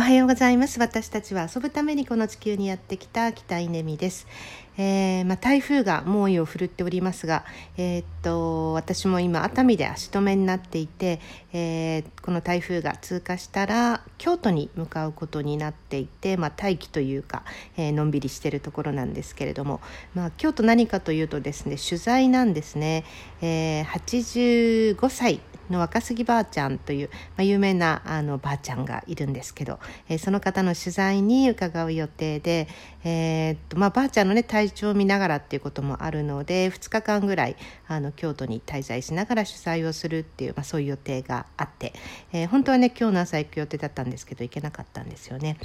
おはようございます。私たちは遊ぶためにこの地球にやってきた北稲美です、えー、まあ、台風が猛威を振るっておりますが、えー、っと私も今熱海で足止めになっていて、えー、この台風が通過したら京都に向かうことになっていて、まあ、待機というか、えのんびりしているところなんですけれども、まあ、京都何かというとですね取材なんですね、え85歳の若杉ばあちゃんという、まあ、有名なあのばあちゃんがいるんですけど、えー、その方の取材に伺う予定で、えー、っとまあ、ばあちゃんの、ね、体調を見ながらっていうこともあるので2日間ぐらいあの京都に滞在しながら取材をするっていう、まあ、そういう予定があって、えー、本当はね今日の朝行く予定だったんですけど行けなかったんですよね。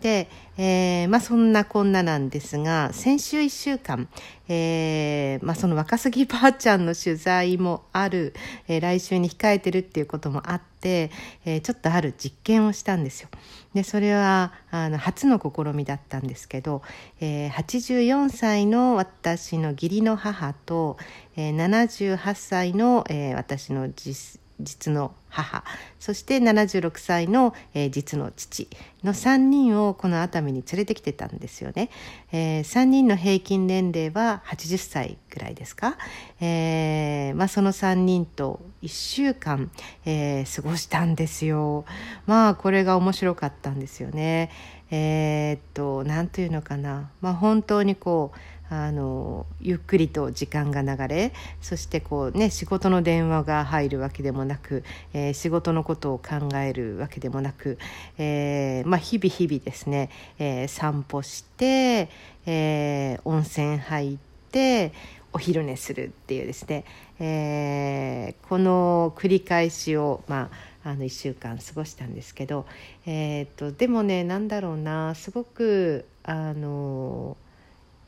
で、えー、まあそんなこんななんですが先週1週間、えーまあ、その若杉ばあちゃんの取材もある、えー、来週に控ええてるっていうこともあって、えー、ちょっとある実験をしたんですよ。でそれはあの初の試みだったんですけど、えー、84歳の私の義理の母と、えー、78歳の、えー、私の実実の母。そして76歳の、えー、実の父。の3人をこの熱海に連れてきてたんですよね、えー、3人の平均年齢は80歳ぐらいですか、えーまあ、その3人と1週間、えー、過ごしたんですよ。まあこれが面白かったんですよね。えー、っと何というのかな。まあ本当にこうあのゆっくりと時間が流れそしてこう、ね、仕事の電話が入るわけでもなく、えー、え仕事のことを考えるわけでもなく、えーまあ、日々日々ですね、えー、散歩して、え、温泉入ってお昼寝するっていうですね、え、この繰り返しを、まあ、あの1週間過ごしたんですけど、えーと、でもね何だろうなすごくあの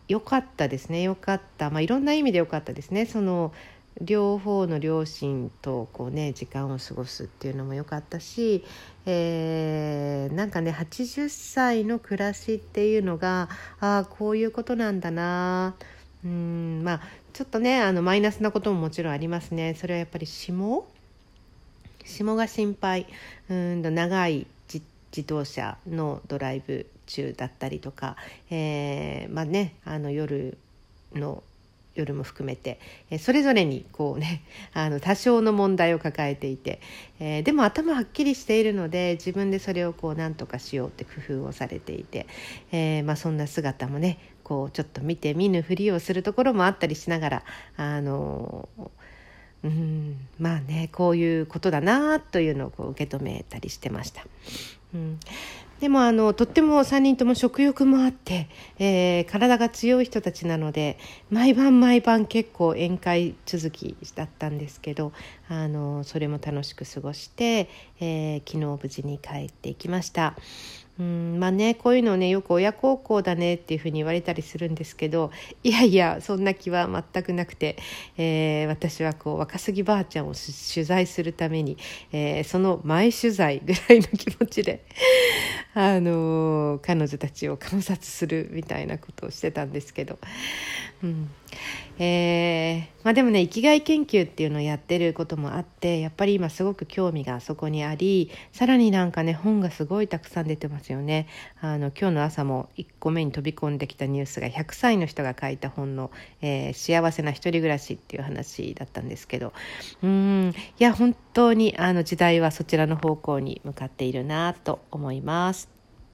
良かったですね良かった、まあ、いろんな意味で良かったですね。その両方の両親とこうね時間を過ごすっていうのも良かったし、えー、なんかね80歳の暮らしっていうのがああこういうことなんだな。うんまあちょっとねあのマイナスなことももちろんありますね。それはやっぱり霜霜が心配。うん長い自動車のドライブ中だったりとか、えー、まあねあの夜の夜も含めて、えそれぞれにこうね あの多少の問題を抱えていて、えー、でも頭はっきりしているので自分でそれをこう何とかしようって工夫をされていて、えー、まあ、そんな姿もねこうちょっと見て見ぬふりをするところもあったりしながらあのうんまあねこういうことだなというのをこう受け止めたりしてました。うん、でもあのとっても3人とも食欲もあって、えー、体が強い人たちなので毎晩毎晩結構宴会続きだったんですけどあのそれも楽しく過ごして、えー、昨日無事に帰っていきました。うんまあねこういうのをねよく親孝行だねっていうふうに言われたりするんですけどいやいやそんな気は全くなくて、えー、私はこう若杉ばあちゃんを取材するために、えー、その前取材ぐらいの気持ちであの、彼女たちを観察するみたいなことをしてたんですけど、うん。えーまあ、でもね生きがい研究っていうのをやってることもあってやっぱり今すごく興味がそこにありさらになんかね本がすごいたくさん出てますよね。あの今日の朝も1個目に飛び込んできたニュースが100歳の人が書いた本の、えー、幸せな一人暮らしっていう話だったんですけど。うん。いや本当にあの時代はそちらの方向に向かっているなと思います。